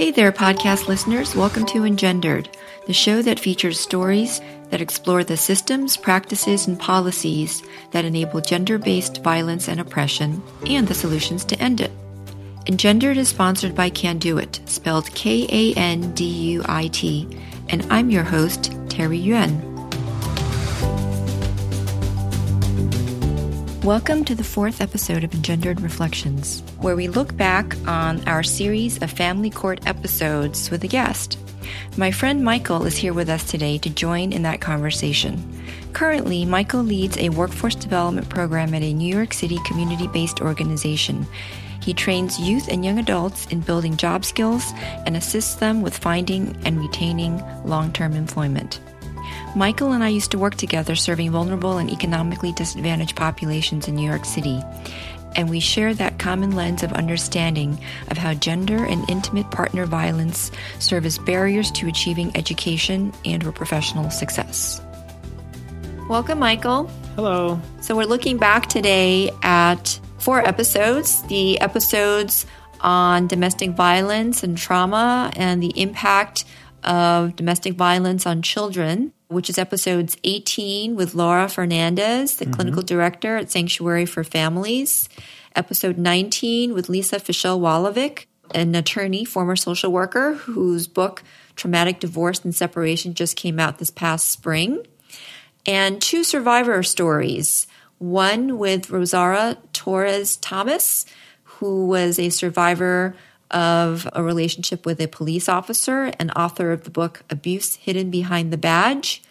Hey there, podcast listeners. Welcome to Engendered, the show that features stories that explore the systems, practices, and policies that enable gender based violence and oppression and the solutions to end it. Engendered is sponsored by Kanduit, spelled K A N D U I T, and I'm your host, Terry Yuen. Welcome to the fourth episode of Engendered Reflections, where we look back on our series of family court episodes with a guest. My friend Michael is here with us today to join in that conversation. Currently, Michael leads a workforce development program at a New York City community based organization. He trains youth and young adults in building job skills and assists them with finding and retaining long term employment. Michael and I used to work together serving vulnerable and economically disadvantaged populations in New York City. And we share that common lens of understanding of how gender and intimate partner violence serve as barriers to achieving education and or professional success. Welcome, Michael. Hello. So we're looking back today at four episodes. The episodes on domestic violence and trauma and the impact of domestic violence on children which is episodes 18 with Laura Fernandez, the mm-hmm. clinical director at Sanctuary for Families, episode 19 with Lisa Fischel Wolovick, an attorney, former social worker, whose book Traumatic Divorce and Separation just came out this past spring, and two survivor stories. One with Rosaura Torres Thomas, who was a survivor of a relationship with a police officer and author of the book Abuse Hidden Behind the Badge.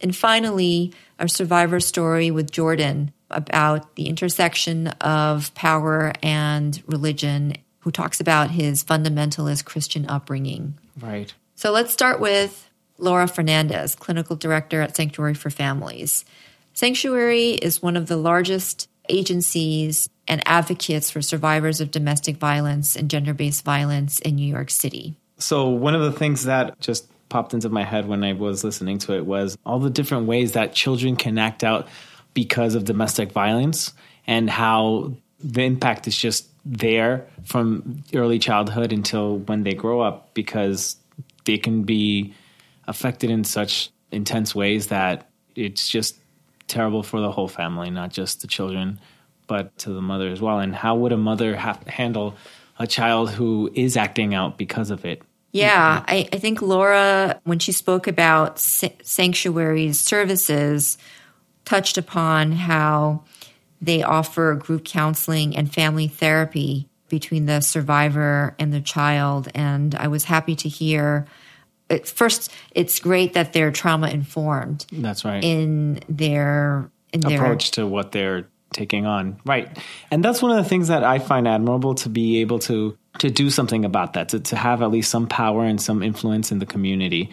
And finally, a survivor story with Jordan about the intersection of power and religion, who talks about his fundamentalist Christian upbringing. Right. So let's start with Laura Fernandez, clinical director at Sanctuary for Families. Sanctuary is one of the largest agencies and advocates for survivors of domestic violence and gender based violence in New York City. So, one of the things that just popped into my head when I was listening to it was all the different ways that children can act out because of domestic violence and how the impact is just there from early childhood until when they grow up because they can be affected in such intense ways that it's just terrible for the whole family, not just the children, but to the mother as well. And how would a mother have handle a child who is acting out because of it? Yeah, I, I think Laura, when she spoke about sanctuary's services, touched upon how they offer group counseling and family therapy between the survivor and the child. And I was happy to hear it, first, it's great that they're trauma informed. That's right. In their in approach their, to what they're taking on. Right. And that's one of the things that I find admirable to be able to to do something about that, to, to have at least some power and some influence in the community.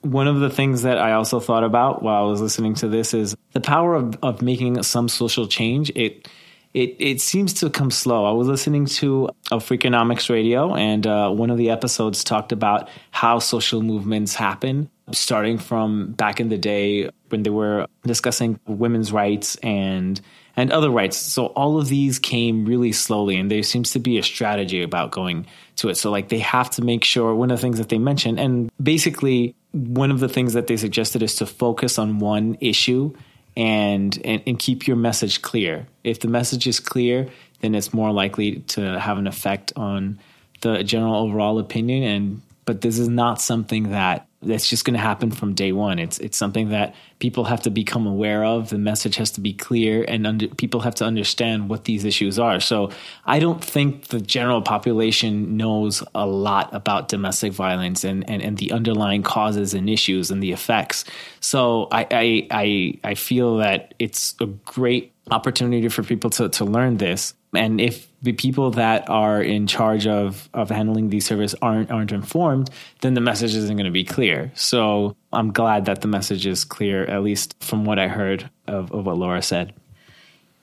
One of the things that I also thought about while I was listening to this is the power of, of making some social change. It it it seems to come slow. I was listening to a Freakonomics radio, and uh, one of the episodes talked about how social movements happen, starting from back in the day when they were discussing women's rights and and other rights. So all of these came really slowly, and there seems to be a strategy about going to it. So like they have to make sure one of the things that they mentioned, and basically one of the things that they suggested is to focus on one issue and, and, and keep your message clear. If the message is clear, then it's more likely to have an effect on the general overall opinion. And but this is not something that that's just going to happen from day one. It's it's something that people have to become aware of. The message has to be clear, and under, people have to understand what these issues are. So I don't think the general population knows a lot about domestic violence and and, and the underlying causes and issues and the effects. So I I I, I feel that it's a great opportunity for people to to learn this. And if the people that are in charge of of handling these service aren't aren't informed, then the message isn't going to be clear. So I'm glad that the message is clear, at least from what I heard of, of what Laura said.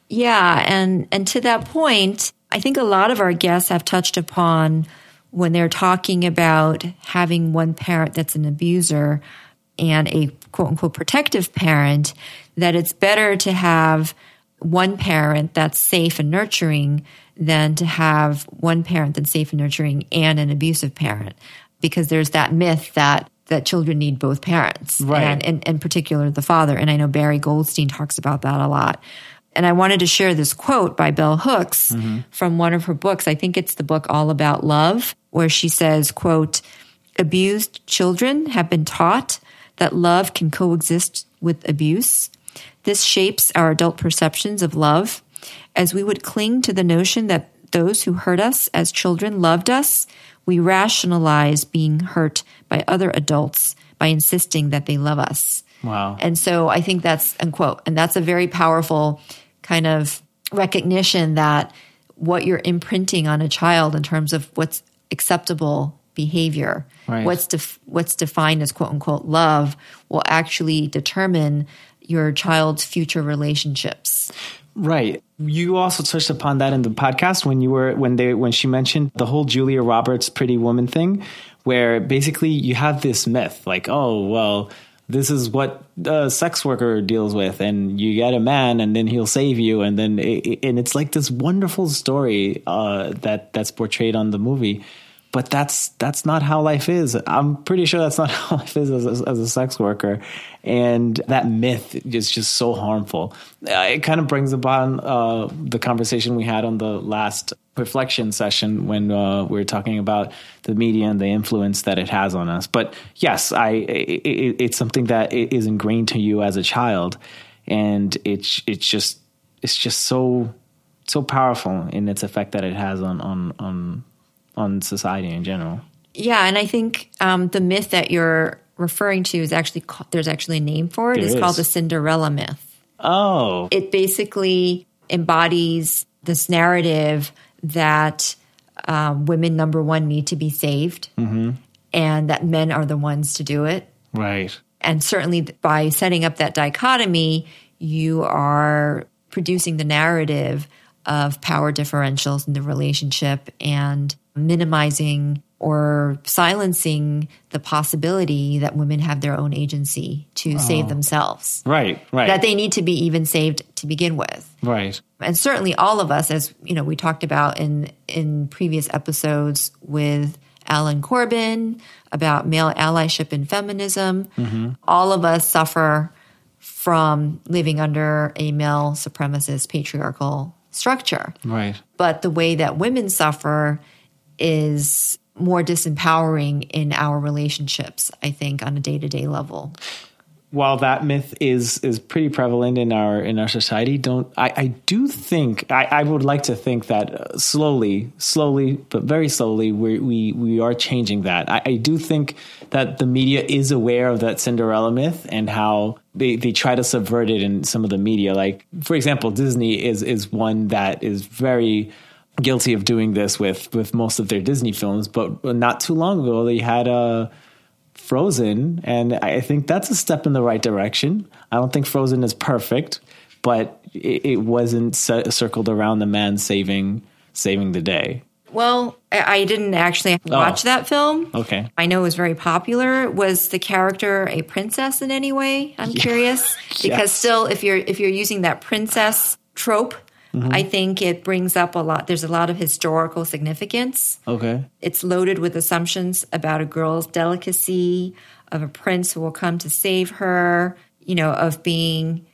Yeah, and and to that point, I think a lot of our guests have touched upon when they're talking about having one parent that's an abuser and a quote unquote protective parent, that it's better to have one parent that's safe and nurturing than to have one parent that's safe and nurturing and an abusive parent. because there's that myth that that children need both parents, Right. and in, in particular the father. And I know Barry Goldstein talks about that a lot. And I wanted to share this quote by Bell Hooks mm-hmm. from one of her books. I think it's the book All About Love, where she says, quote, abused children have been taught that love can coexist with abuse. This shapes our adult perceptions of love. As we would cling to the notion that those who hurt us as children loved us, we rationalize being hurt by other adults by insisting that they love us. Wow. And so I think that's unquote, and that's a very powerful kind of recognition that what you're imprinting on a child in terms of what's acceptable behavior, Right. what's def- what's defined as quote unquote love, will actually determine your child's future relationships. Right. You also touched upon that in the podcast when you were when they when she mentioned the whole Julia Roberts Pretty Woman thing, where basically you have this myth like, oh well, this is what a sex worker deals with, and you get a man, and then he'll save you, and then it, and it's like this wonderful story uh, that that's portrayed on the movie. But that's that's not how life is. I'm pretty sure that's not how life is as a, as a sex worker, and that myth is just so harmful. Uh, it kind of brings upon uh, the conversation we had on the last reflection session when uh, we were talking about the media and the influence that it has on us. But yes, I it, it, it's something that is ingrained to you as a child, and it's it's just it's just so so powerful in its effect that it has on on on on society in general. Yeah, and I think um, the myth that you're referring to is actually there's actually a name for it. There It's called the Cinderella myth. Oh, it basically embodies this narrative that um, women, number one, need to be saved and that men are the ones to do it. right. And certainly by setting up that dichotomy, you are producing the narrative of power differentials in the relationship and minimizing or silencing the possibility that women have their own agency to save themselves. Right, right, That they need to be even saved to begin with right. and certainly all of us as you know we talked about in in previous episodes with Alan Corbin about male allyship and feminism mm-hmm. all of us suffer from living under a male supremacist patriarchal structure Right. but the way that women suffer is more disempowering in our relationships i think on a day-to-day level While that myth is is pretty prevalent in our in our society, don't I, I do think I, I would like to think that uh, slowly, slowly, but very slowly, we we we are changing that. I, I do think that the media is aware of that Cinderella myth and how they, they try to subvert it in some of the media. Like for example, Disney is is one that is very guilty of doing this with with most of their Disney films. But not too long ago, they had a. Frozen, and I think that's a step in the right direction. I don't think Frozen is perfect, but it, it wasn't c- circled around the man saving saving the day. well i didn't actually watch oh. that film Okay, I know it was very popular. Was the character a princess in any way? I'm curious because Yes. still, if you're if you're using that princess trope, Mm-hmm. I think it brings up a lot. There's a lot of historical significance. okay, It's loaded with assumptions about a girl's delicacy, of a prince who will come to save her. You know, of being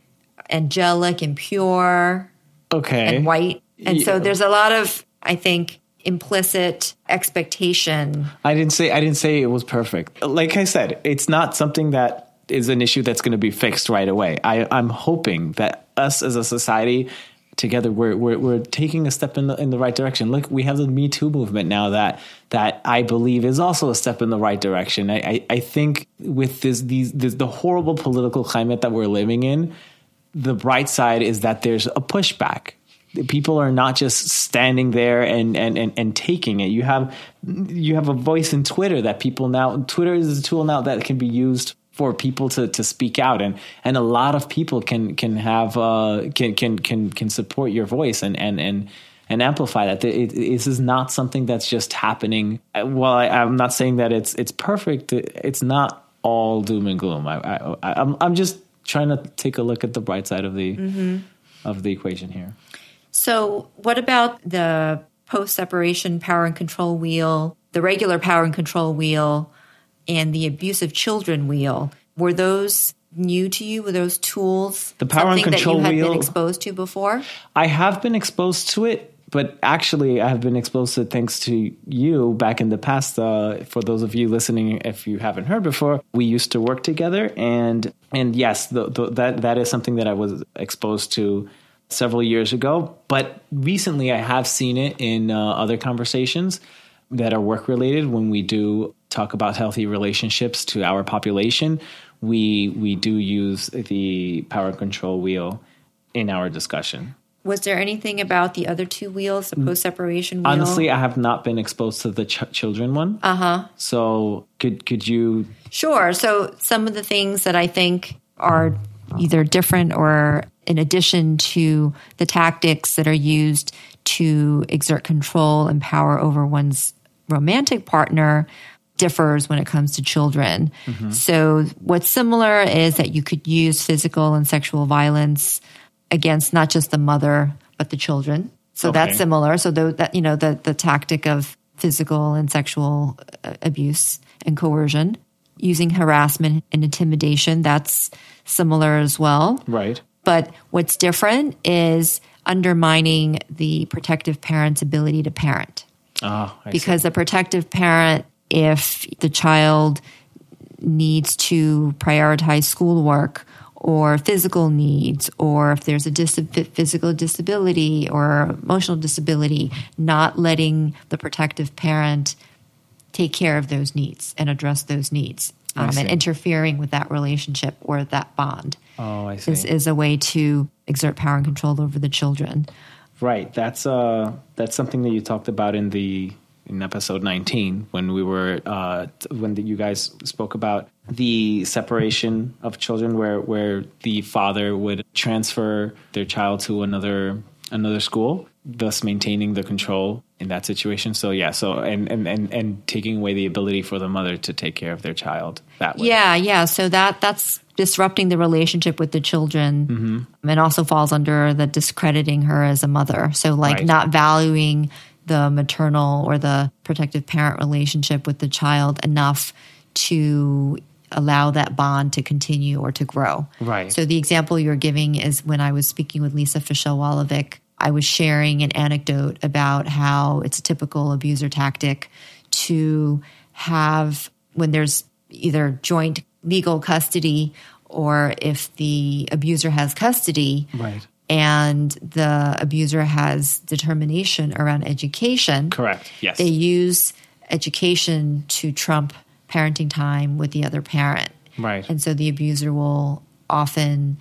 angelic and pure okay. and white. And so there's a lot of, I think, implicit expectation I didn't say I didn't say it was perfect. Like I said, it's not something that is an issue that's going to be fixed right away. I, I'm hoping that us as a society together we're, we're we're taking a step in the in the right direction. Look, we have the Me Too movement now that that I believe is also a step in the right direction. I I, I think with this these this, the horrible political climate that we're living in, the bright side is that there's a pushback. People are not just standing there and, and, and, and taking it. You have you have a voice in Twitter that people now Twitter is a tool now that can be used for people to, to speak out and, and a lot of people can can have uh, can can can can support your voice and and and and amplify that. It, it, this is not something that's just happening. Well, I, I'm not saying that it's it's perfect. It's not all doom and gloom. I, I, I'm I'm just trying to take a look at the bright side of the of the equation here. So, what about the post separation power and control wheel the regular power and control wheel and the abusive children wheel, were those new to you? Were those tools The power and control that you had wheel- been exposed to before? I have been exposed to it, but actually, I have been exposed to it thanks to you back in the past. Uh, for those of you listening, if you haven't heard before, we used to work together, and and yes, the, the, that that is something that I was exposed to several years ago. But recently, I have seen it in uh, other conversations that are work related. When we do talk about healthy relationships to our population, we we do use the power control wheel in our discussion. Was there anything about the other two wheels, the post separation wheel? Honestly, I have not been exposed to the ch- children one. Uh huh. So could could you? Sure. So some of the things that I think are either different or in addition to the tactics that are used to exert control and power over one's romantic partner differs when it comes to children. So what's similar is that you could use physical and sexual violence against not just the mother but the children. So Okay. that's similar. So tho- that you know the the tactic of physical and sexual uh, abuse and coercion using harassment and intimidation that's similar as well. Right. But what's different is undermining the protective parent's ability to parent Oh, I see. because the protective parent, if the child needs to prioritize schoolwork or physical needs, or if there's a dis- physical disability or emotional disability, not letting the protective parent take care of those needs and address those needs, um, and interfering with that relationship or that bond Oh, I see. is, is a way to exert power and control over the children. Right. That's uh that's something that you talked about in the in episode 19 when we were uh when the, you guys spoke about the separation of children where where the father would transfer their child to another another school thus maintaining the control in that situation so yeah so and and and, and taking away the ability for the mother to take care of their child that way Yeah, yeah. So that that's disrupting the relationship with the children, and also falls under the discrediting her as a mother. So like Right. not valuing the maternal or the protective parent relationship with the child enough to allow that bond to continue or to grow. Right. So the example you're giving is when I was speaking with Lisa Fischel Wolovick, I was sharing an anecdote about how it's a typical abuser tactic to have when there's either joint legal custody or if the abuser has custody Right. And the abuser has determination around education correct yes they use education to trump parenting time with the other parent. Right. And so the abuser will often,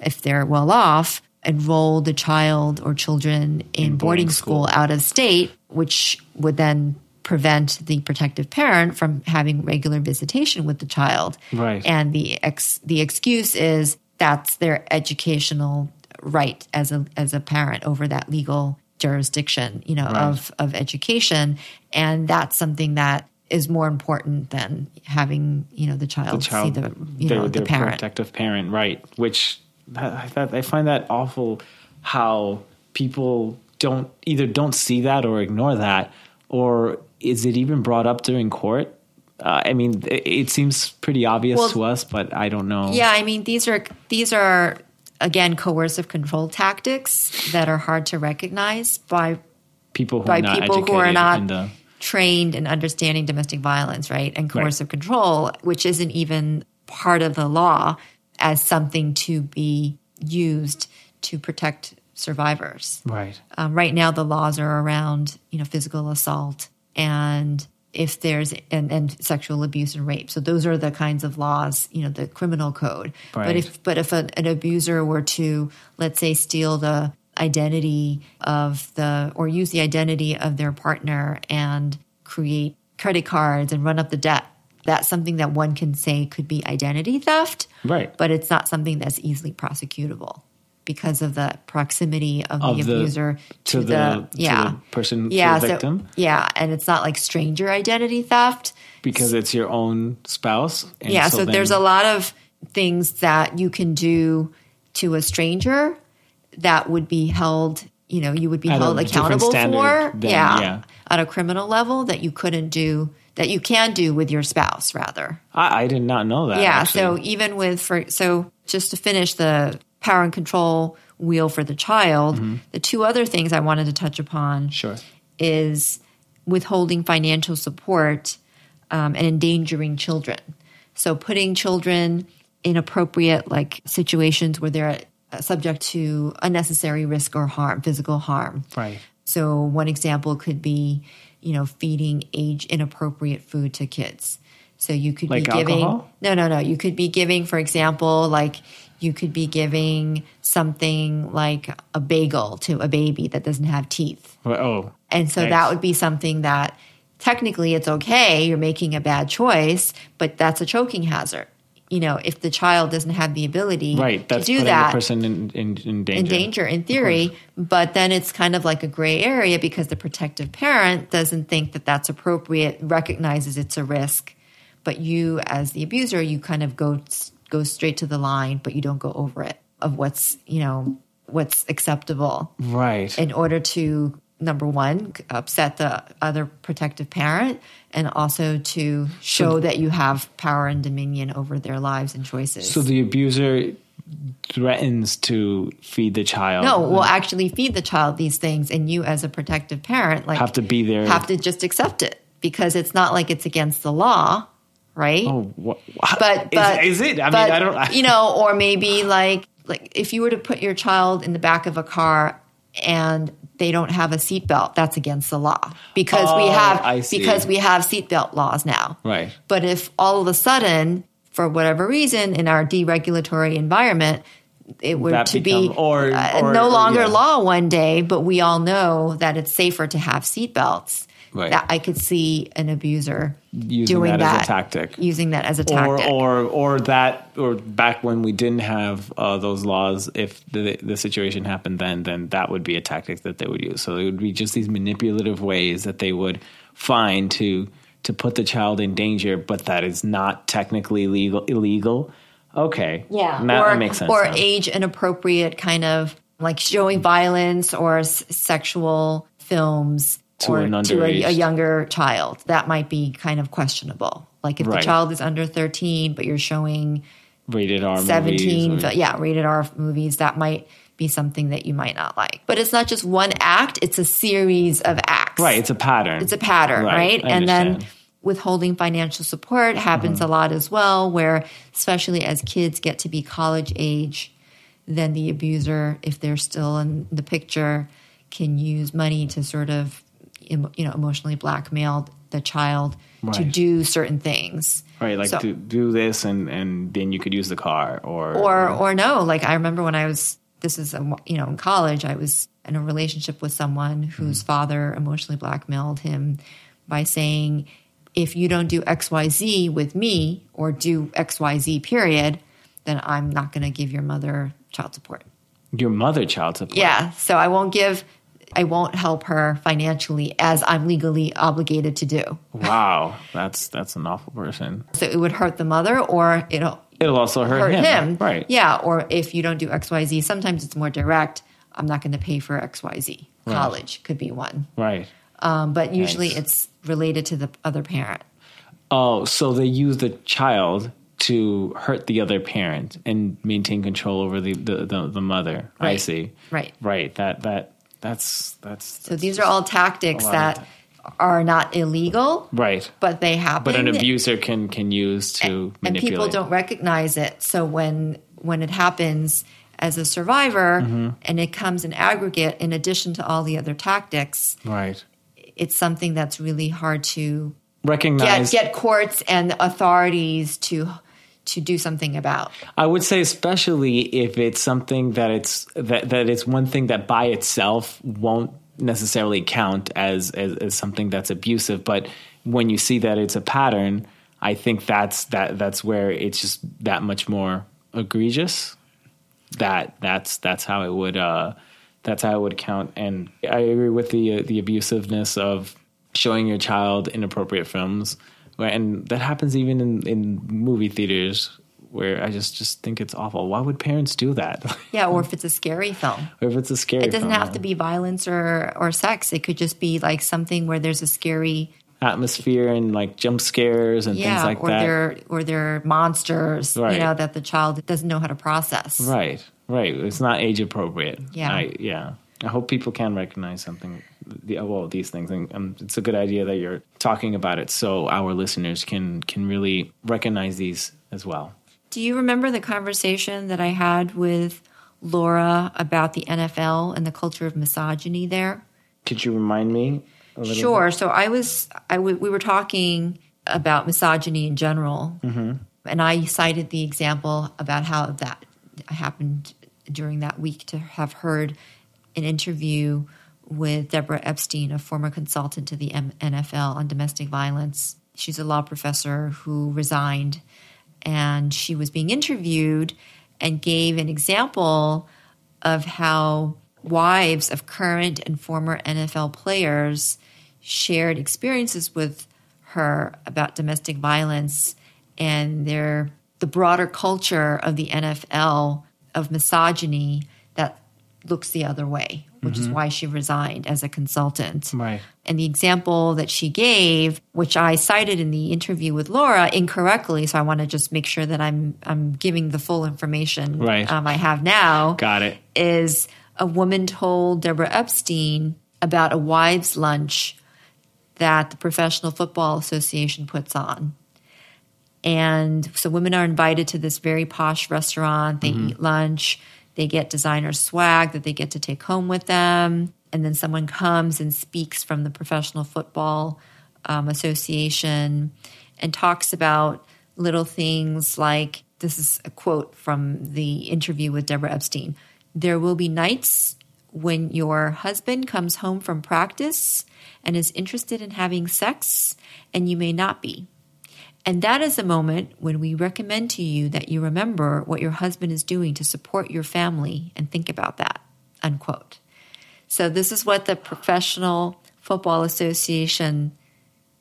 if they're well off, enroll the child or children in, boarding, boarding school. school. out of state, which would then prevent the protective parent from having regular visitation with the child. Right. And the ex the excuse is that's their educational right as a as a parent over that legal jurisdiction, you know, of of education, and that's something that is more important than having you know the child, child, see the you their, know the parent. protective parent, right? Which that, I find that awful. How people don't either don't see that or ignore that, or is it even brought up during court? Uh, I mean, it, it seems pretty obvious Well, to us, but I don't know. Yeah, I mean these are these are again coercive control tactics that are hard to recognize by people who by are not people who are not the trained in understanding domestic violence, right? And coercive control, which isn't even part of the law as something to be used to protect survivors. right. Um, right now, the laws are around you know physical assault and if there's and, and sexual abuse and rape. So those are the kinds of laws, you know, the criminal code. But if but if an, an abuser were to let's say steal the identity of the or use the identity of their partner and create credit cards and run up the debt. That's something that one can say could be identity theft Right. but it's not something that's easily prosecutable because of the proximity of the Of the- abuser to, to the, the- to yeah the person- to yeah the so- victim? yeah and it's not like stranger identity theft because it's your own spouse. And yeah so, then- there's a lot of things that you can do to a stranger that would be held you know, you would be held accountable for. than- yeah, yeah. At a criminal level that you couldn't do, that you can do with your spouse, rather. I, I did not know that. Yeah. actually. So even with for so just to finish the power and control wheel for the child, Mm-hmm. the two other things I wanted to touch upon sure. is withholding financial support um, and endangering children. So putting children in appropriate like situations where they're uh, subject to unnecessary risk or harm, physical harm. Right. So one example could be, you know, feeding age inappropriate food to kids. So you could Like be giving alcohol? no, no, no. You could be giving, for example, like you could be giving something like a bagel to a baby that doesn't have teeth. Oh. And so Nice. that would be something that technically it's okay, you're making a bad choice, but that's a choking hazard. You know, if the child doesn't have the ability Right. That's to do that the person in, in, in danger. in danger in theory, but then it's kind of like a gray area because the protective parent doesn't think that that's appropriate, recognizes it's a risk, but you as the abuser, you kind of go go straight to the line, but you don't go over it of what's, you know, what's acceptable Right. in order to number one upset the other protective parent and also to show that you have power and dominion over their lives and choices so the abuser threatens to feed the child. no will actually feed the child these things and you as a protective parent like have to be there. have to just accept it because it's not like it's against the law right Oh, what, but but is, is it? I but, mean, I don't. I, you know, or maybe like like if you were to put your child in the back of a car and they don't have a seatbelt, that's against the law because we Oh, have I see. because we have seatbelt laws now. Right. But if all of a sudden, for whatever reason, in our deregulatory environment, it were That to be or- uh, or- no longer yeah. law one day, but we all know that it's safer to have seatbelts. Right. That I could see an abuser Using doing that as a tactic. using that as a or tactic. or or that or back when we didn't have uh, those laws if the the situation happened then then that would be a tactic that they would use so it would be just these manipulative ways that they would find to to put the child in danger but that is not technically legal illegal okay Yeah, that, or, that makes sense Or now. age inappropriate kind of like showing violence or s- sexual films To or an to a, a younger child. That might be kind of questionable. Like if Right. the child is under 13, but you're showing rated R 17, movies or- yeah, rated R movies, that might be something that you might not like. But it's not just one act, it's a series of acts. right it's a pattern It's a pattern, right? I And then withholding financial support happens Mm-hmm. a lot as well, where especially as kids get to be college age, then the abuser, if they're still in the picture, can use money to sort of you know emotionally blackmail the child to do certain things. right like So- do, do this and and then you could use the car or or or no like i remember when i was this is a, you know in college i was in a relationship with someone hmm. whose father emotionally blackmailed him by saying if you don't do xyz with me or do xyz period then i'm not going to give your mother child support. Your mother child support? Yeah so i won't give i won't help her financially as i'm legally obligated to do wow that's that's an awful person so it would hurt the mother or it'll It'll also hurt, hurt him. Right. Yeah. Or if you don't do XYZ, sometimes it's more direct. I'm not going to pay for XYZ. College could be one. Right. Um, but usually Nice. it's related to the other parent. Oh, so they use the child to hurt the other parent and maintain control over the the, the, the mother. I see. Right. Right. That that that's that's So these are all tactics a lot of that are not illegal, right. but they happen. But an abuser can can use to manipulate. and people don't recognize it. So when when it happens as a survivor Mm-hmm. and it comes in aggregate, in addition to all the other tactics, right. it's something that's really hard to get Recognize. get courts and authorities to to do something about. I would say, especially if it's something that it's that that it's one thing that by itself won't necessarily count as, as as something that's abusive, but when you see that it's a pattern, I think that's that that's where it's just that much more egregious. That that's that's how it would uh, that's how it would count, and I agree with the uh, the abusiveness of showing your child inappropriate films, and that happens even in in movie theaters where I just just think it's awful. Why would parents do that? Yeah, or if it's a scary film. or if it's a scary, It doesn't film, have to be violence or, or sex. It could just be like something where there's a scary atmosphere and like jump scares and yeah, things like or that. they're or they're monsters, Right. you know, that the child doesn't know how to process. Right, right. It's not age appropriate. Yeah. I, yeah. I hope people can recognize something, the, well, these things, and um, it's a good idea that you're talking about it, so our listeners can can really recognize these as well. Do you remember the conversation that I had with Laura about the NFL and the culture of misogyny there? Could you remind me? A little Sure. So I was, I w- we were talking about misogyny in general, and I cited the example about how that happened during that week to have heard an interview with Deborah Epstein, a former consultant to the NFL on domestic violence. She's a law professor who resigned, and she was being interviewed and gave an example of how wives of current and former NFL players shared experiences with her about domestic violence and their the broader culture of the NFL of misogyny looks the other way, which is why she resigned as a consultant. Right. And the example that she gave, which I cited in the interview with Laura incorrectly, so I want to just make sure that I'm I'm giving the full information Right. um, I have now Got it. is a woman told Deborah Epstein about a wives' lunch that the Professional Football Association puts on. And so women are invited to this very posh restaurant. They eat lunch. They get designer swag that they get to take home with them. And then someone comes and speaks from the Professional Football um, Association and talks about little things like this is a quote from the interview with Deborah Epstein. There will be nights when your husband comes home from practice and is interested in having sex, and you may not be. And that is a moment when we recommend to you that you remember what your husband is doing to support your family and think about that. Unquote. So, this is what the Professional Football Association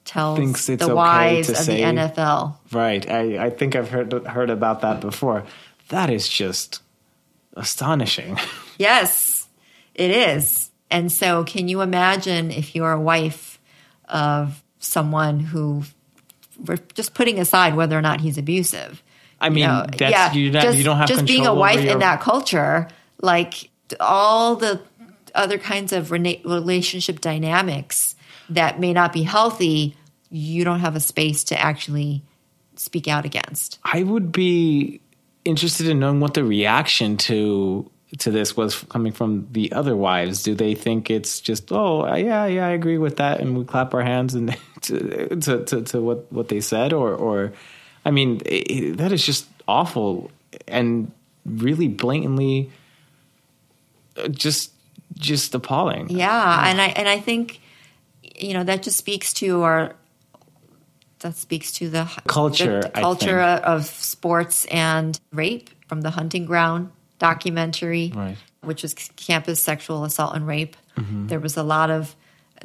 tells Thinks it's the okay wives of say- the NFL. Right. I, I think I've heard heard about that before. That is just astonishing. Yes, it is. And so, can you imagine if you're a wife of someone who, we're just putting aside whether or not he's abusive? I mean, know, that's you, not, just, you don't have just being a wife your- in that culture, like all the other kinds of rena- relationship dynamics that may not be healthy, you don't have a space to actually speak out against. I would be interested in knowing what the reaction to to this was coming from the other wives. Do they think it's just oh yeah yeah I agree with that and we clap our hands and to to, to, to what what they said or or I mean it, that is just awful and really blatantly uh, just just appalling. Yeah, and I and I think you know that just speaks to our that speaks to the Culture, the I culture of sports and rape from the Hunting Ground documentary, Right. which was campus sexual assault and rape. Mm-hmm. There was a lot of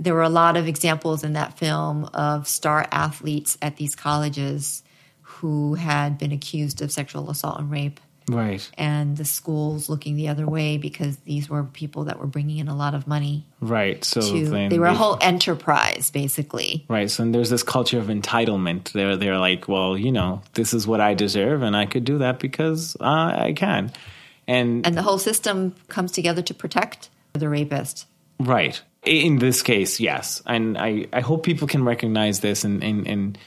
there were a lot of examples in that film of star athletes at these colleges who had been accused of sexual assault and rape Right. and the schools looking the other way because these were people that were bringing in a lot of money Right. So to they were a whole enterprise basically Right. So there's this culture of entitlement. They're they're like, well, you know, this is what I deserve, and I could do that because uh, I can. And, and the whole system comes together to protect the rapist right in this case, yes. And I, I hope people can recognize this and and and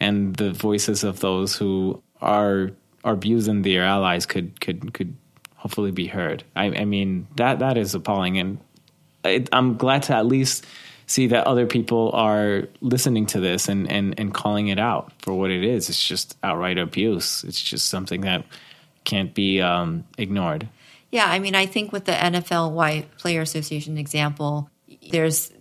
and the voices of those who are are abusing their allies could could could hopefully be heard. I, I mean that that is appalling, and it, I'm glad to at least see that other people are listening to this and, and, and calling it out for what it is. It's just outright abuse. It's just something that can't be um, ignored. yeah i mean i think with the nfl white player association example there's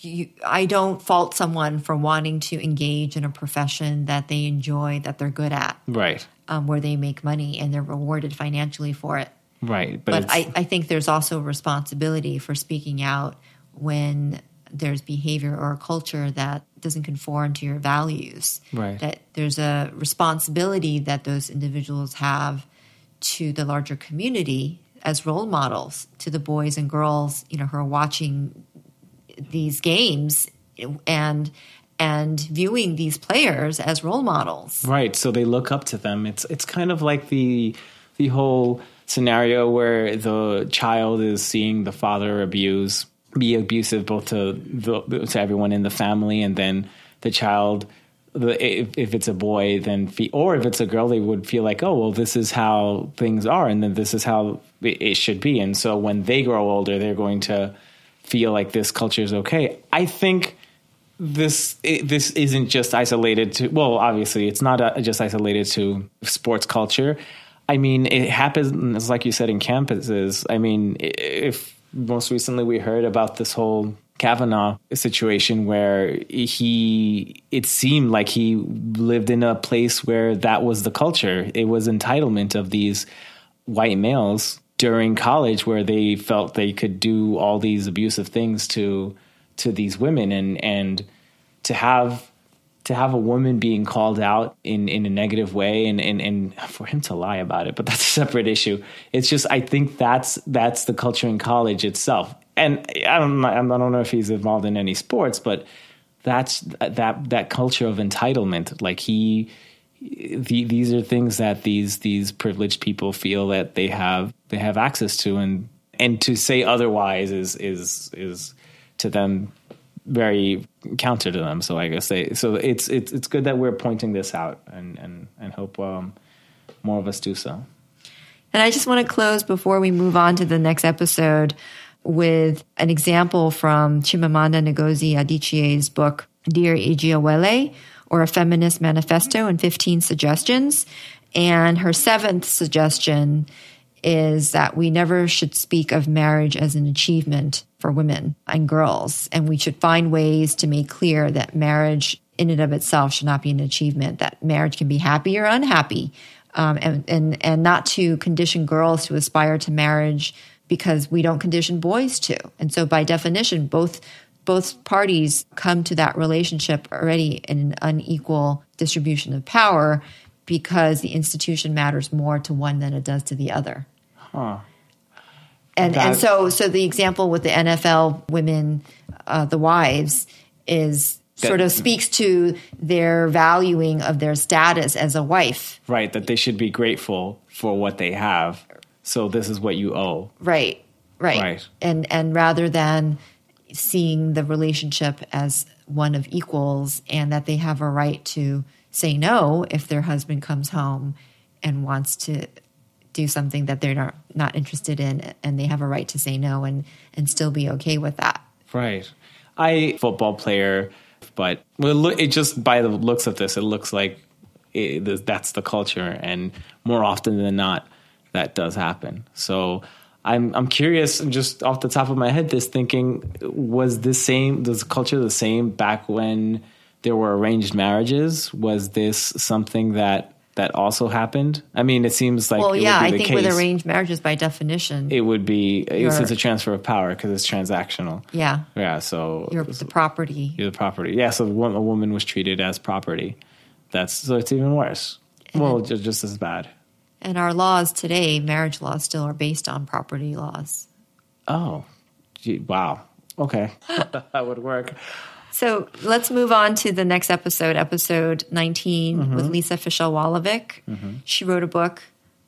you, i don't fault someone for wanting to engage in a profession that they enjoy that they're good at Right. um, where they make money and they're rewarded financially for it Right. But, but I, I think there's also a responsibility for speaking out when there's behavior or a culture that doesn't conform to your values. Right. That there's a responsibility that those individuals have to the larger community as role models to the boys and girls, you know, who are watching these games and and viewing these players as role models. Right. So they look up to them. It's it's kind of like the the whole scenario where the child is seeing the father abuse be abusive both to the, to everyone in the family and then the child if, if it's a boy then or if it's a girl they would feel like oh well this is how things are and then this is how it should be. And so when they grow older they're going to feel like this culture is okay. I think this it, this isn't just isolated to well obviously it's not a, uh, just isolated to sports culture. I mean it happens like you said in campuses. I mean if most recently we heard about this whole Kavanaugh situation where he it seemed like he lived in a place where that was the culture. It was entitlement of these white males during college where they felt they could do all these abusive things to to these women and and to have to have a woman being called out in, in a negative way and, and, and for him to lie about it, but that's a separate issue. It's just, I think that's, that's the culture in college itself. And I don't, I don't know if he's involved in any sports, but that's that, that culture of entitlement. Like he, the, these are things that these, these privileged people feel that they have, they have access to and, and to say otherwise is, is, is to them very counter to them. So I guess they so it's it's it's good that we're pointing this out and and and hope um, more of us do so. And I just want to close before we move on to the next episode with an example from Chimamanda Ngozi Adichie's book Dear Ijeawele or a feminist manifesto and 15 suggestions. And her seventh suggestion is that we never should speak of marriage as an achievement for women and girls. And we should find ways to make clear that marriage in and of itself should not be an achievement, that marriage can be happy or unhappy. Um, and, and, and not to condition girls to aspire to marriage because we don't condition boys to. And so by definition, both both parties come to that relationship already in an unequal distribution of power because the institution matters more to one than it does to the other. Huh. And and so so the example with the NFL women, uh, the wives, is sort of speaks to their valuing of their status as a wife. Right, that they should be grateful for what they have. So this is what you owe. Right. Right. Right. And and rather than seeing the relationship as one of equals and that they have a right to say no if their husband comes home and wants to do something that they're not, not interested in and they have a right to say no and and still be okay with that right i football player but well, it just by the looks of this it looks like it, that's the culture and more often than not that does happen so I'm I'm curious, just off the top of my head, this thinking was the same. Was culture the same back when there were arranged marriages? Was this something that that also happened? I mean, it seems like well, yeah. I think case. with arranged marriages, by definition, it would be it's, it's a transfer of power because it's transactional. Yeah, yeah. So you're the property. You're the property. Yeah. So a woman was treated as property. That's so it's even worse. And well, just, just as bad. And our laws today, marriage laws, still are based on property laws. Oh, gee, wow. Okay, that would work. So let's move on to the next episode, episode 19, mm-hmm. with Lisa Fischel Wolovick. Mm-hmm. She wrote a book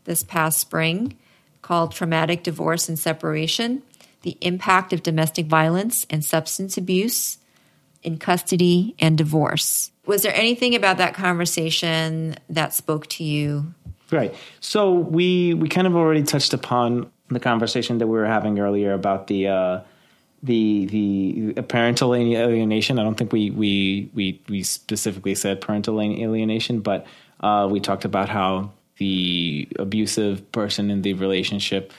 this past spring called Traumatic Divorce and Separation The Impact of Domestic Violence and Substance Abuse in Custody and Divorce. Was there anything about that conversation that spoke to you? Right. So we we kind of already touched upon the conversation that we were having earlier about the uh, the the parental alienation. I don't think we we we we specifically said parental alienation, but uh, we talked about how the abusive person in the relationship,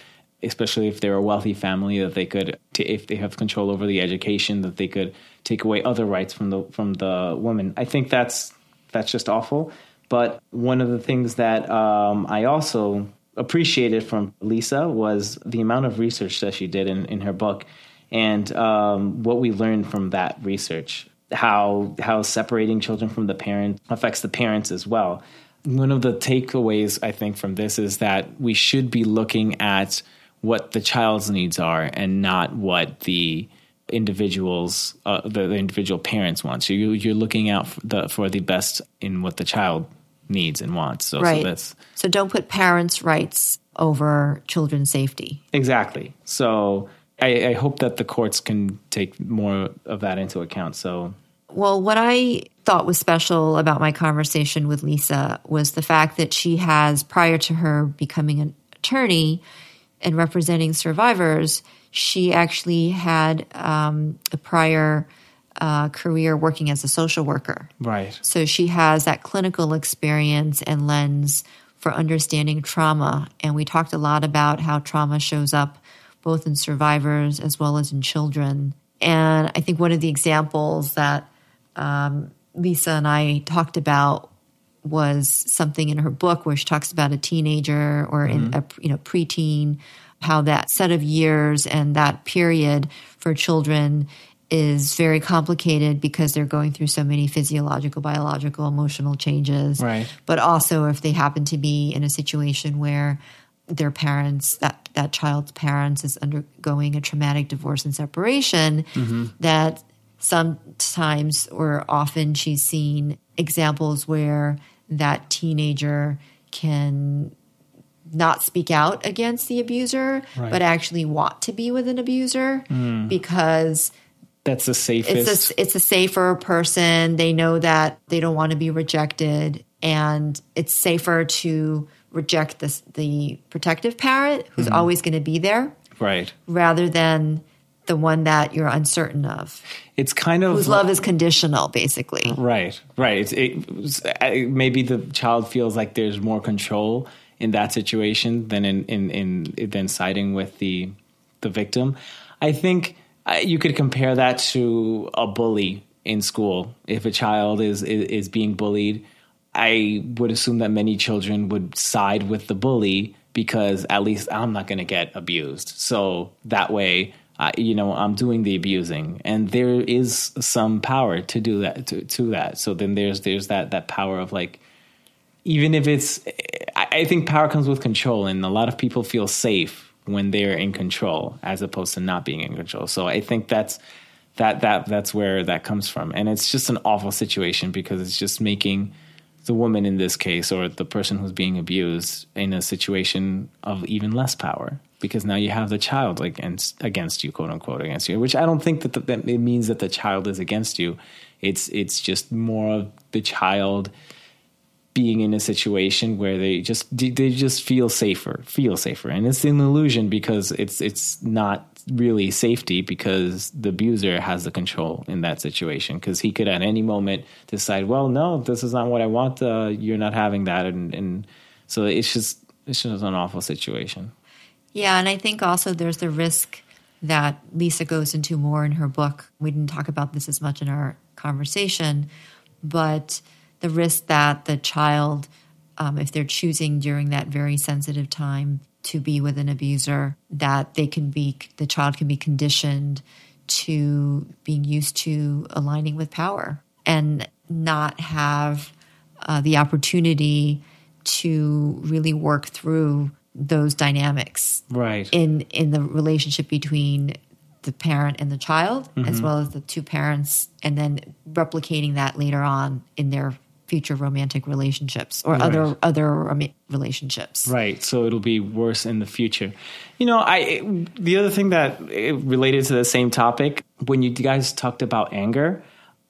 especially if they're a wealthy family, that they could, if they have control over the education, that they could take away other rights from the from the woman. I think that's that's just awful. But one of the things that um, I also appreciated from Lisa was the amount of research that she did in, in her book and um, what we learned from that research, how how separating children from the parent affects the parents as well. One of the takeaways I think from this is that we should be looking at what the child's needs are and not what the individuals, uh, the, the, individual parents want. So you, you're looking out for the, for the best in what the child needs and wants. So, right. so that's so don't put parents' rights over children's safety. Exactly. So I, I hope that the courts can take more of that into account. So well, what I thought was special about my conversation with Lisa was the fact that she has, prior to her becoming an attorney and representing survivors, she actually had um, a prior uh, career working as a social worker. Right. So she has that clinical experience and lens for understanding trauma. And we talked a lot about how trauma shows up both in survivors as well as in children. And I think one of the examples that um, Lisa and I talked about was something in her book where she talks about a teenager or mm-hmm. in a you know preteen how that set of years and that period for children is very complicated because they're going through so many physiological, biological, emotional changes. Right. But also if they happen to be in a situation where their parents, that, child's parents is undergoing a traumatic divorce and separation, mm-hmm. that sometimes or often she's seen examples where that teenager can not speak out against the abuser, right. but actually want to be with an abuser mm. because that's the safest. It's a, it's a safer person. They know that they don't want to be rejected, and it's safer to reject this, the protective parent who's mm-hmm. always going to be there, right? Rather than the one that you're uncertain of. It's kind of whose love is conditional, basically. Right, right. It's, it, maybe the child feels like there's more control in that situation than in in, in than siding with the the victim. I think uh, you could compare that to a bully in school. If a child is, is, is being bullied, I would assume that many children would side with the bully because at least I'm not going to get abused. So that way, uh, you know, I'm doing the abusing, and there is some power to do that to, to that. So then there's there's that that power of like even if it's I think power comes with control and a lot of people feel safe when they're in control as opposed to not being in control so i think that's that that that's where that comes from and it's just an awful situation because it's just making the woman in this case or the person who's being abused in a situation of even less power because now you have the child like against against you quote unquote against you which i don't think that, the, that it means that the child is against you. It's it's just more of the child being in a situation where they just they just feel safer, feel safer, and it's an illusion because it's it's not really safety because the abuser has the control in that situation because he could at any moment decide, well, no, this is not what I want. Uh, you're not having that, and, and so it's just it's just an awful situation. Yeah, and I think also there's the risk that Lisa goes into more in her book. We didn't talk about this as much in our conversation, but the risk that the child, um, if they're choosing during that very sensitive time to be with an abuser, that they can be, the child can be conditioned to being used to aligning with power and not have uh, the opportunity to really work through those dynamics right in in the relationship between the parent and the child mm-hmm. as well as the two parents and then replicating that later on in their future romantic relationships or right. other other relationships. Right. So it'll be worse in the future. You know, I the other thing that eh, related to the same topic when you guys talked about anger,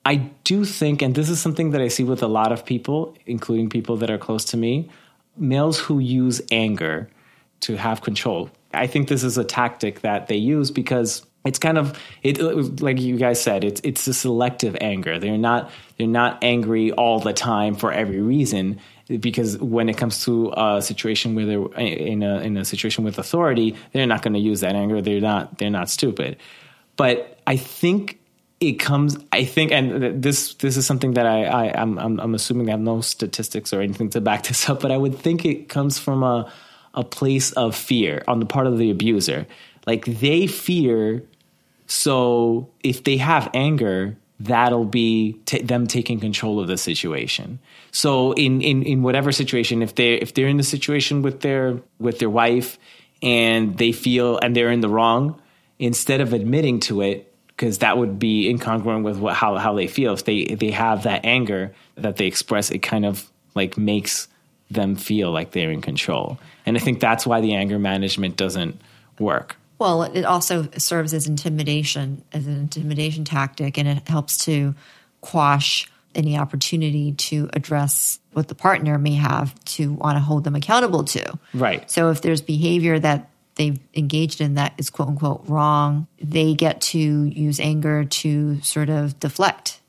I do think and this is something that I see with a lot of people, including people that are close to me, males who use anger to have control. I think this is a tactic that they use because it's kind of it like you guys said it's it's a selective anger. They're not they're not angry all the time for every reason because when it comes to a situation where they're eh, in a in a situation with authority they're not going to use that anger. They're not they're not stupid. But i think it comes i think and this this is something that i, I I'm, I'm i'm assuming i have no statistics or anything to back this up but i would think it comes from a a place of fear on the part of the abuser. Like they fear So if they have anger, that'll be t- them taking control of the situation. So in, in, in whatever situation, if they if they're in the situation with their with their wife and they feel and they're in the wrong, instead of admitting to it, because that would be incongruent with what, how how they feel. If they if they have that anger that they express, it kind of like makes them feel like they're in control. And I think that's why the anger management doesn't work. Well, it also serves as intimidation, as an intimidation tactic, and it helps to quash any opportunity to address what the partner may have to want to hold them accountable to. Right. So if there's behavior that they've engaged in that is quote unquote wrong, they get to use anger to sort of deflect.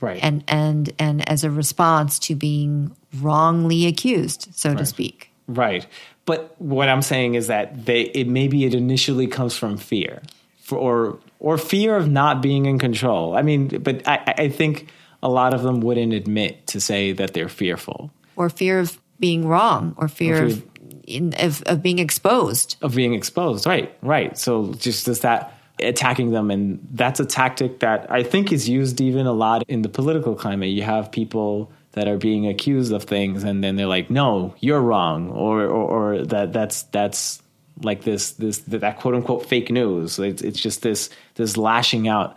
Right. And and and as a response to being wrongly accused, so to speak. Right. But what I'm saying is that they it maybe it initially comes from fear. For, or or fear of not being in control. I mean, but I, I think a lot of them wouldn't admit to say that they're fearful Or fear of being wrong, or fear, fear of, in, of of being exposed. of being exposed. Right, right. So just as that attacking them, and that's a tactic that I think is used even a lot in the political climate. You have people that are being accused of things, and then they're like, "No, you're wrong," or or, or that that's that's like this this that quote unquote fake news. It's, it's just this this lashing out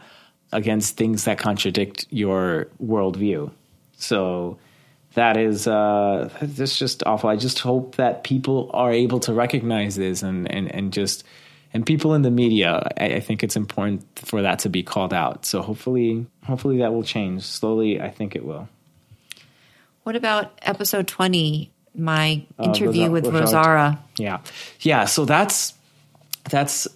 against things that contradict your worldview. So that is uh that's just awful. I just hope that people are able to recognize this and and and just and people in the media. I, I think it's important for that to be called out. So hopefully hopefully that will change slowly. I think it will. What about episode twenty? My Uh, interview Rosa- with Rosaura. Yeah, yeah. So that's that's.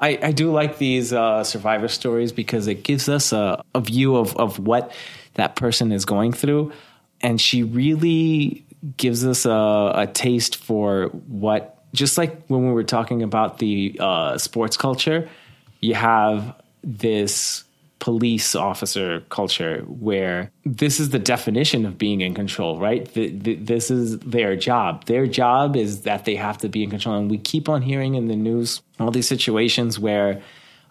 I, I do like these uh, survivor stories because it gives us a, a view of, of what that person is going through, and she really gives us a, a taste for what. Just like when we were talking about the uh, sports culture, you have this police officer culture where this is the definition of being in control, right? The, the, this is their job. Their job is that they have to be in control. And we keep on hearing in the news all these situations where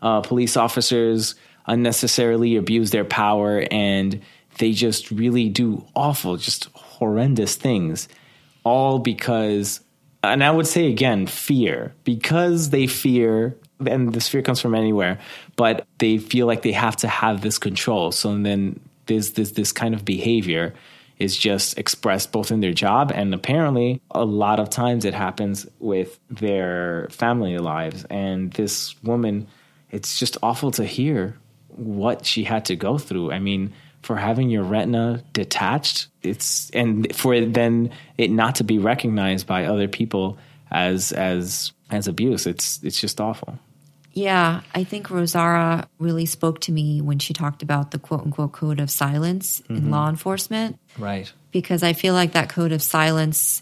uh, police officers unnecessarily abuse their power and they just really do awful, just horrendous things, all because and I would say again, fear, because they fear, and this fear comes from anywhere, but they feel like they have to have this control. So then there's this this kind of behavior is just expressed both in their job and apparently a lot of times it happens with their family lives. And this woman, it's just awful to hear what she had to go through. I mean, for having your retina detached it's and for then it not to be recognized by other people as as as abuse it's it's just awful Yeah, I think Rosaura really spoke to me when she talked about the quote unquote code of silence in mm-hmm. law enforcement, right because I feel like that code of silence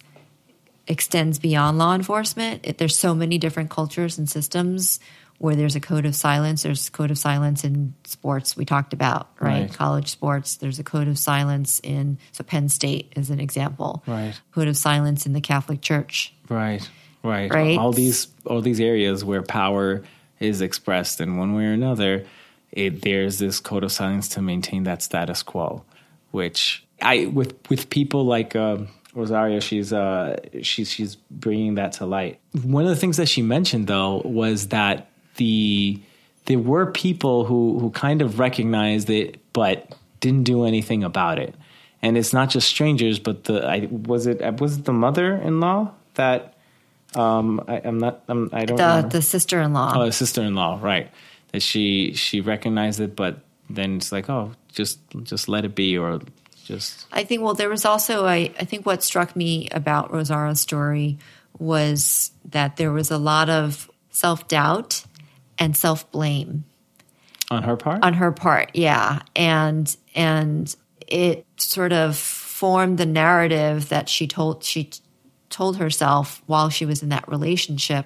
extends beyond law enforcement. It, there's so many different cultures and systems where there's a code of silence. There's a code of silence in sports we talked about, right? Right. College sports. There's a code of silence in so Penn State is an example. Right. Code of silence in the Catholic Church. right right Right. all these all these areas where power is expressed in one way or another it, there's this code of silence to maintain that status quo which i with with people like um Rosaura, she's uh, she's she's bringing that to light. One of the things that she mentioned though was that the there were people who who kind of recognized it but didn't do anything about it. And it's not just strangers, but the I was it was it the mother-in-law that um I, I'm not I'm, I don't The remember. the sister in law. oh the sister-in-law right that she she recognized it but then it's like oh just just let it be or just I think, well, there was also, I, I think what struck me about Rosaura's story was that there was a lot of self doubt and self blame on her part on her part. Yeah. And, and it sort of formed the narrative that she told, she told herself while she was in that relationship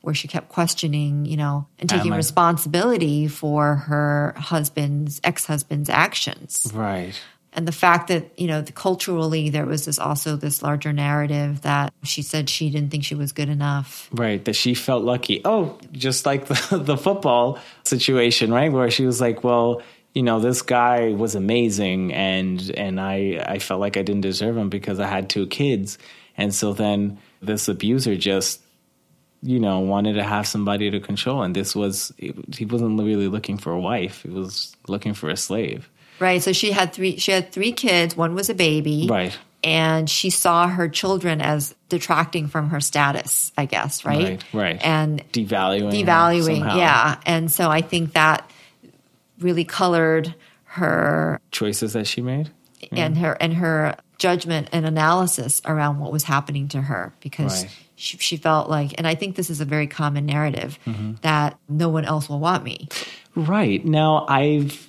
where she kept questioning, you know, and taking responsibility for her husband's ex husband's actions. Right. And the fact that you know the, culturally there was this also this larger narrative that she said she didn't think she was good enough. Right that she felt lucky. Oh just like the, the football situation right? Where she was like well you know this guy was amazing and and i i felt like i didn't deserve him because i had two kids and so then this abuser just you know wanted to have somebody to control and this was he wasn't really looking for a wife he was looking for a slave Right. So she had three. She had three kids. One was a baby. Right. And she saw her children as detracting from her status, I guess. Right. Right. Right. And devaluing. Devaluing. Yeah. And so I think that really colored her choices that she made and her and her judgment and analysis around what was happening to her because right. she, she, felt like and i think this is a very common narrative mm-hmm. that no one else will want me right now i've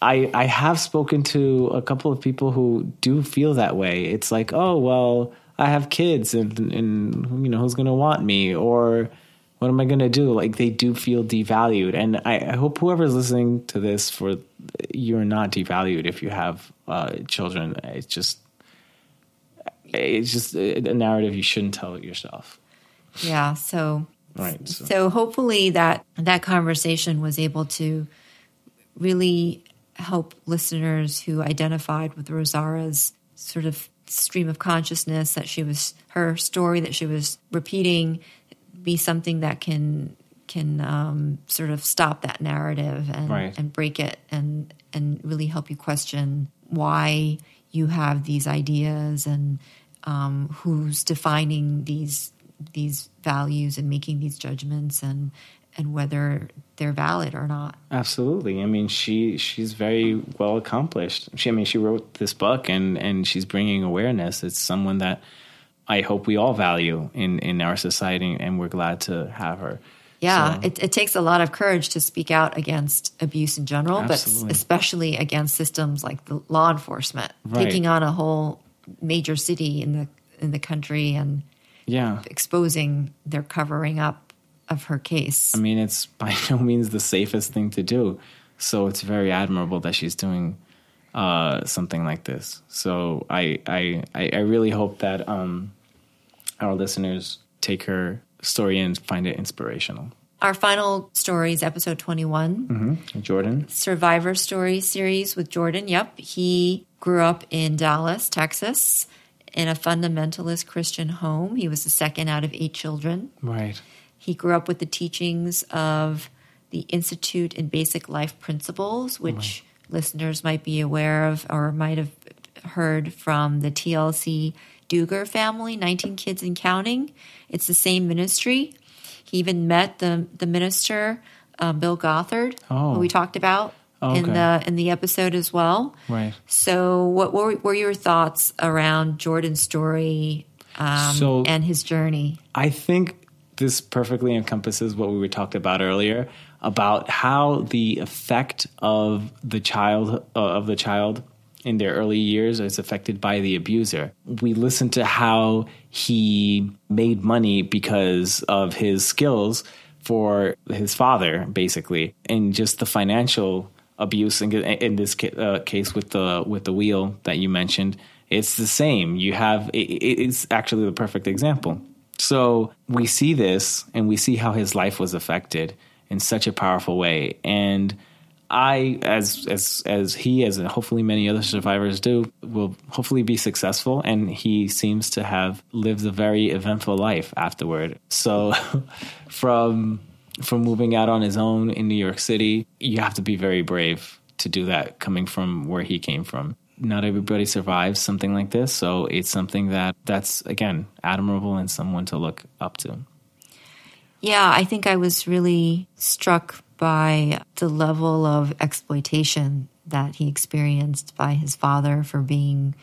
I I have spoken to a couple of people who do feel that way. It's like, oh well, I have kids, and and you know who's going to want me, or what am I going to do? Like they do feel devalued, and I, I, hope whoever's listening to this for you're not devalued if you have uh, children. It's just it's just a narrative you shouldn't tell yourself. Yeah. So right. So. so hopefully that that conversation was able to really help listeners who identified with Rosaura's sort of stream of consciousness that she was her story that she was repeating be something that can can um, sort of stop that narrative and right. and break it and and really help you question why you have these ideas and um, who's defining these these values and making these judgments and and whether they're valid or not. Absolutely. I mean, she she's very well accomplished. She I mean, she wrote this book and and she's bringing awareness. It's someone that I hope we all value in in our society and we're glad to have her. Yeah, so. it, it, takes a lot of courage to speak out against abuse in general, Absolutely. but especially against systems like the law enforcement right. taking on a whole major city in the in the country and yeah, exposing their covering up of her case. I mean, it's by no means the safest thing to do. So it's very admirable that she's doing uh, something like this. So I, I, I really hope that um, our listeners take her story and find it inspirational. Our final story is episode 21. Mm-hmm. Jordan. Survivor Story series with Jordan. Yep. He grew up in Dallas, Texas, in a fundamentalist Christian home. He was the second out of eight children. Right. He grew up with the teachings of the Institute in Basic Life Principles, which right. listeners might be aware of or might have heard from the TLC Duggar family, 19 Kids and Counting. It's the same ministry. He even met the, the minister, um, Bill Gothard, oh. who we talked about oh, okay. in the in the episode as well. Right. So, what were, were your thoughts around Jordan's story um, so and his journey? I think this perfectly encompasses what we were talked about earlier about how the effect of the child uh, of the child in their early years is affected by the abuser. We listen to how he made money because of his skills for his father, basically, and just the financial abuse. In, in this uh, case, with the with the wheel that you mentioned, it's the same. You have it, it's actually the perfect example. So we see this and we see how his life was affected in such a powerful way. And I, as as as he, as hopefully many other survivors do, will hopefully be successful. And he seems to have lived a very eventful life afterward. So, from from moving out on his own in New York City, you have to be very brave to do that. Coming from where he came from, not everybody survives something like this. So it's something that that's again admirable and someone to look up to. Yeah, I think I was really struck by the level of exploitation that he experienced by his father for being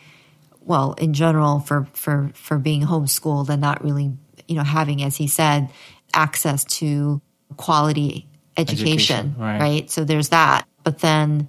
well, in general for for for being homeschooled and not really, you know, having as he said access to quality education, education right. right? So there's that. But then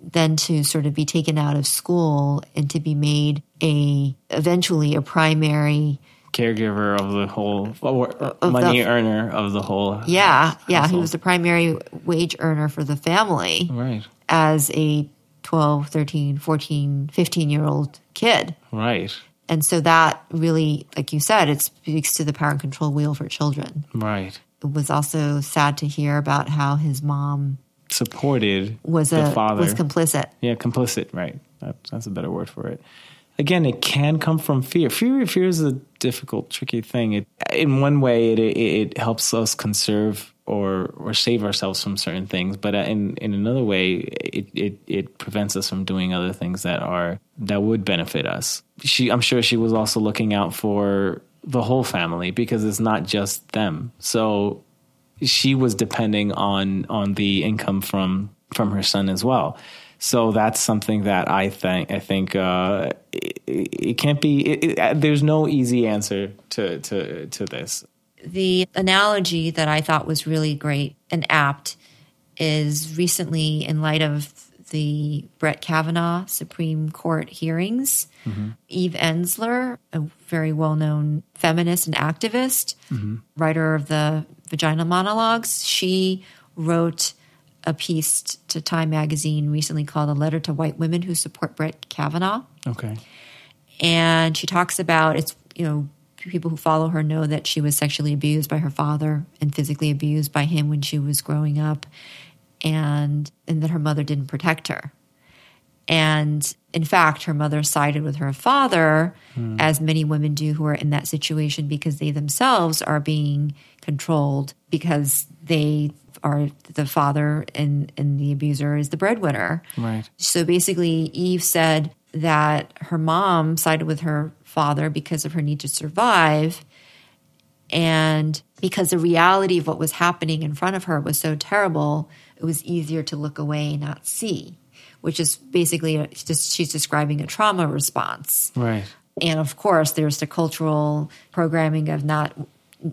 then to sort of be taken out of school and to be made a eventually a primary caregiver of the whole of money the, earner of the whole yeah household. yeah he was the primary wage earner for the family right as a 12, 13, 14, 15 year old kid. Right. And so that really, like you said, it speaks to the power and control wheel for children. Right. It was also sad to hear about how his mom Supported was the a father. was complicit. Yeah, complicit. Right. That, that's a better word for it. Again, it can come from fear. Fear, fear is a difficult, tricky thing. It, in one way, it, it, helps us conserve or or save ourselves from certain things, but uh, in in another way, it, it it prevents us from doing other things that are that would benefit us. She, I'm sure, she was also looking out for the whole family because it's not just them. So she was depending on on the income from from her son as well. So that's something that I think I think uh, it, it can't be. It, it, uh, there's no easy answer to to to this. The analogy that I thought was really great and apt is recently, in light of the Brett Kavanaugh Supreme Court hearings, mm-hmm. Eve Ensler, a very well known feminist and activist, mm-hmm. writer of the Vagina Monologues, she wrote a piece to Time magazine recently called A Letter to White Women Who Support Brett Kavanaugh. Okay. and she talks about it's you know people who follow her know that she was sexually abused by her father and physically abused by him when she was growing up and and that her mother didn't protect her. And in fact her mother sided with her father hmm. as many women do who are in that situation because they themselves are being controlled because they are the father and and the abuser is the breadwinner Right. so basically, Eve said that her mom sided with her father because of her need to survive. And because the reality of what was happening in front of her was so terrible, it was easier to look away and not see, which is basically a, just she's describing a trauma response. Right. And of course, there's the cultural programming of not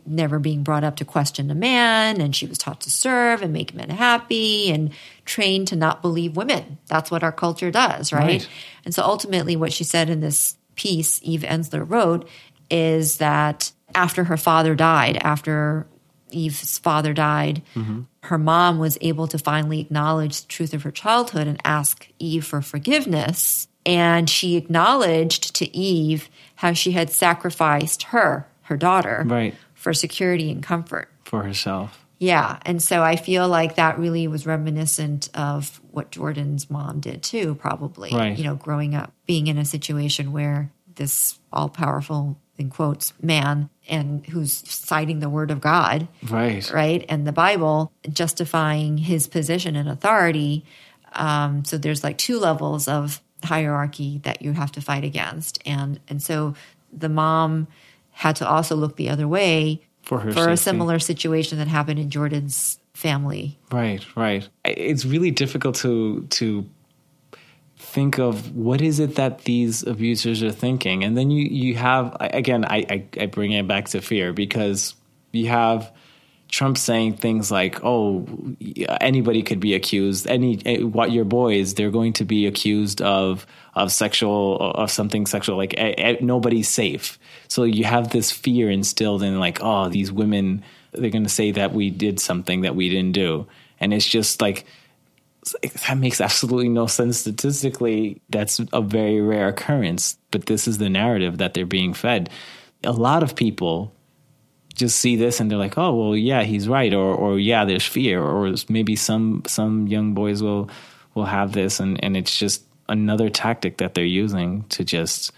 never being brought up to question a man, and she was taught to serve and make men happy and trained to not believe women. That's what our culture does, right? Right. And so ultimately, what she said in this piece Eve Ensler wrote is that after her father died, after Eve's father died, mm-hmm. her mom was able to finally acknowledge the truth of her childhood and ask Eve for forgiveness. And she acknowledged to Eve how she had sacrificed her, her daughter, Right. For security and comfort. For herself. Yeah. And so I feel like that really was reminiscent of what Jordan's mom did too, probably. Right. You know, growing up, being in a situation where this all powerful, in quotes, man and who's citing the word of God, Right. right? And the Bible justifying his position and authority. Um, so there's like two levels of hierarchy that you have to fight against. And and so the mom had to also look the other way For her for a similar situation that happened in Jordan's family. Right, right. It's really difficult to to think of what is it that these abusers are thinking, and then you you have again. I I, I bring it back to fear because you have Trump saying things like, "Oh, anybody could be accused. Any eh, what your boys, they're going to be accused of of sexual of something sexual. Like eh, eh, nobody's safe." So you have this fear instilled in, like, "Oh, these women, they're going to say that we did something that we didn't do," and it's just like that makes absolutely no sense statistically. That's a very rare occurrence, but this is the narrative that they're being fed. A lot of people just see this and they're like, "Oh, well, yeah, he's right," or "or yeah, there's fear," or maybe some some young boys will will have this, and and it's just another tactic that they're using to just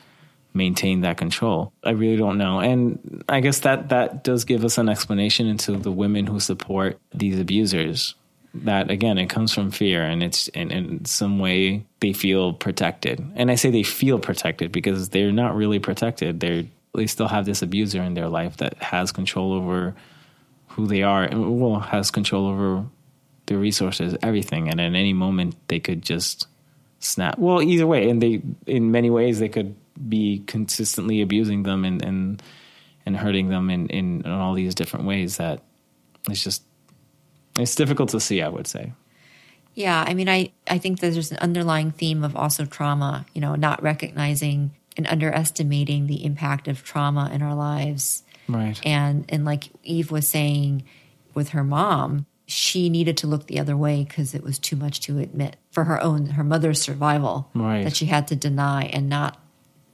maintain that control. I really don't know, and I guess that that does give us an explanation into the women who support these abusers. That again, it comes from fear, and it's in, some way they feel protected. And I say they feel protected because they're not really protected. They're they still have this abuser in their life that has control over who they are, and well, has control over their resources, everything. And at any moment, they could just snap. Well, either way, and they in many ways they could be consistently abusing them and and and hurting them in in, in all these different ways that it's just it's difficult to see. I would say. Yeah, I mean, I, I think that there's an underlying theme of also trauma, you know, not recognizing and underestimating the impact of trauma in our lives. Right. And and like Eve was saying with her mom, she needed to look the other way because it was too much to admit for her own her mother's survival Right. that she had to deny and not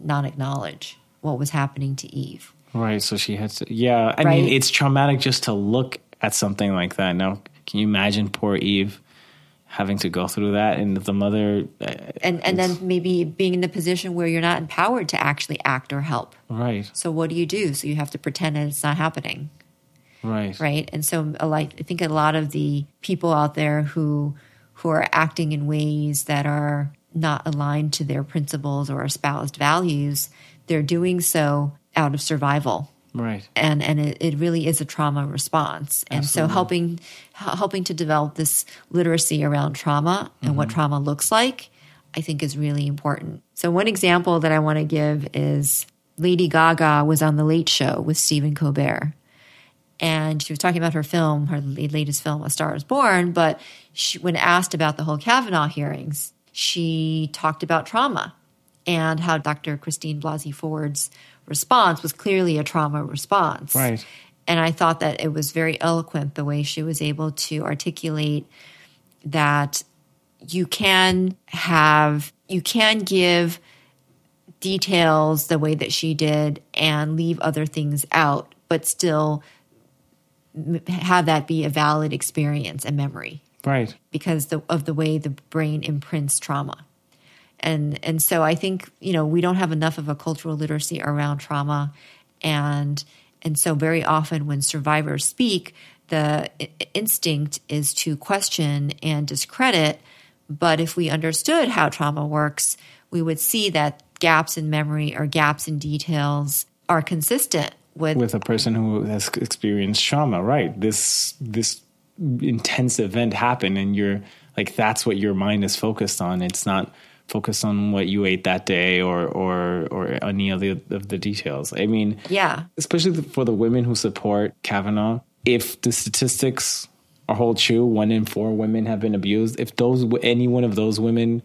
not acknowledge what was happening to Eve. Right. So she had to. Yeah. I Right. mean, it's traumatic just to look at something like that. Now, can you imagine poor Eve having to go through that, and the mother? uh, And and then maybe being in the position where you're not empowered to actually act or help. Right. So what do you do? So you have to pretend that it's not happening. Right. right? And so, a lot- I think a lot of the people out there who who are acting in ways that are not aligned to their principles or espoused values, they're doing so out of survival. Right. And and it, it really is a trauma response, and so helping helping to develop this literacy around trauma and what mm-hmm. trauma looks like, I think is really important. So one example that I want to give is Lady Gaga was on the Late Show with Stephen Colbert, and she was talking about her film, her latest film, A Star Is Born. But she, when asked about the whole Kavanaugh hearings, she talked about trauma and how Dr. Christine Blasey Ford's response was clearly a trauma response. Right. And I thought that it was very eloquent the way she was able to articulate that you can have, you can give details the way that she did and leave other things out, but still have that be a valid experience and memory Right. because the, of the way the brain imprints trauma. And and so I think you know we don't have enough of a cultural literacy around trauma, and and so very often when survivors speak, the i- instinct is to question and discredit. But if we understood how trauma works, we would see that gaps in memory or gaps in details are consistent with With a person who has experienced trauma, right? This this intense event happen and you're like, that's what your mind is focused on. It's not focused on what you ate that day or or or any of the of the details. I mean, yeah especially for the women who support Kavanaugh, if the statistics are hold true, one in four women have been abused. If those any one of those women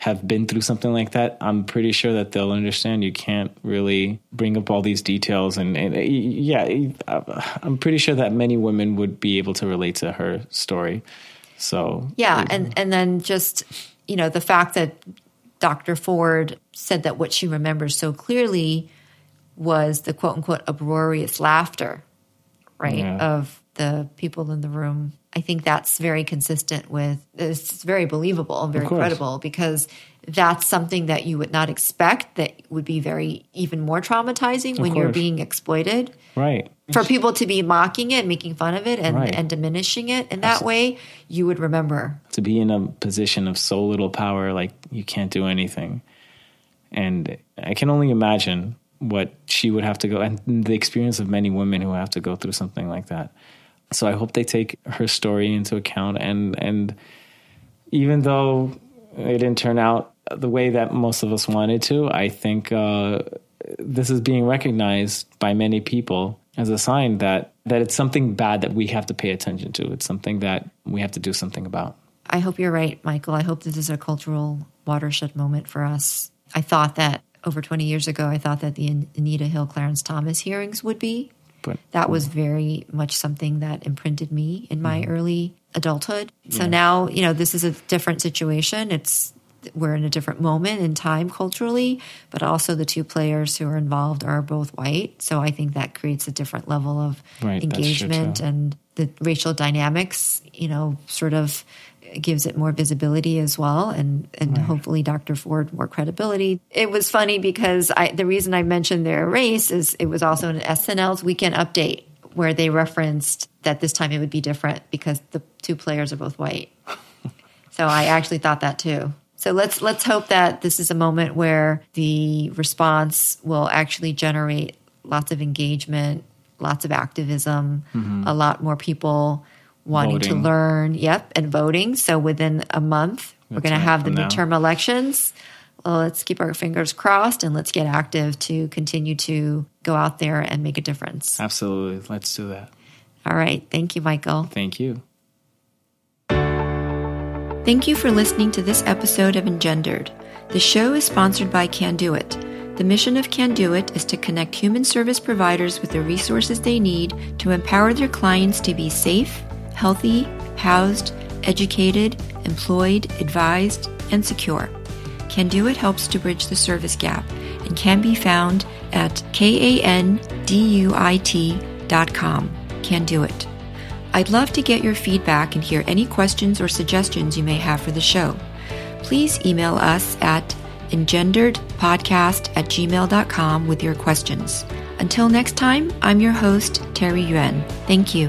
have been through something like that, I'm pretty sure that they'll understand. You can't really bring up all these details, and, and uh, yeah, I'm pretty sure that many women would be able to relate to her story. So Yeah, and and then just you know the fact that Dr. Ford said that what she remembers so clearly was the quote unquote uproarious laughter, right, Yeah. of the people in the room. I think that's very consistent with it's very believable and very credible because that's something that you would not expect that would be very even more traumatizing when you're being exploited right, for people to be mocking it, making fun of it, and, Right. and diminishing it in that way, you would remember. to be in a position of so little power, like you can't do anything. And I can only imagine what she would have to go and the experience of many women who have to go through something like that. So I hope they take her story into account and and even though it didn't turn out the way that most of us wanted to, I think uh, this is being recognized by many people as a sign that that it's something bad that we have to pay attention to. It's something that we have to do something about. I hope you're right, Michael. I hope this is a cultural watershed moment for us. I thought that over 20 years ago, I thought that the Anita Hill Clarence Thomas hearings would be. But That was very much something that imprinted me in my mm-hmm. early adulthood. So now, you know, this is a different situation. It's we're in a different moment in time culturally, but also the two players who are involved are both white. So I think that creates a different level of Right, engagement and the racial dynamics, you know, sort of gives it more visibility as well and and hopefully Dr. Ford more credibility. It was funny because I the reason I mentioned their race is it was also in SNL's weekend update where they referenced that this time it would be different because the two players are both white. So I actually thought that too. So let's let's hope that this is a moment where the response will actually generate lots of engagement, lots of activism, mm-hmm. a lot more people wanting Voting. to learn. Yep, and voting. So within a month, we're That's going to have the from now. midterm elections. Well, let's keep our fingers crossed and let's get active to continue to go out there and make a difference. absolutely, let's do that. All right. Thank you, Michael. Thank you. Thank you for listening to this episode of Engendered. The show is sponsored by Kanduit. The mission of Kanduit is to connect human service providers with the resources they need to empower their clients to be safe, healthy, housed, educated, employed, advised, and secure. Can Do It helps to bridge the service gap and can be found at kanduit.com. Can Do It. I'd love to get your feedback and hear any questions or suggestions you may have for the show. Please email us at engenderedpodcast at gmail.com with your questions. Until next time, I'm your host, Terry Yuan. Thank you.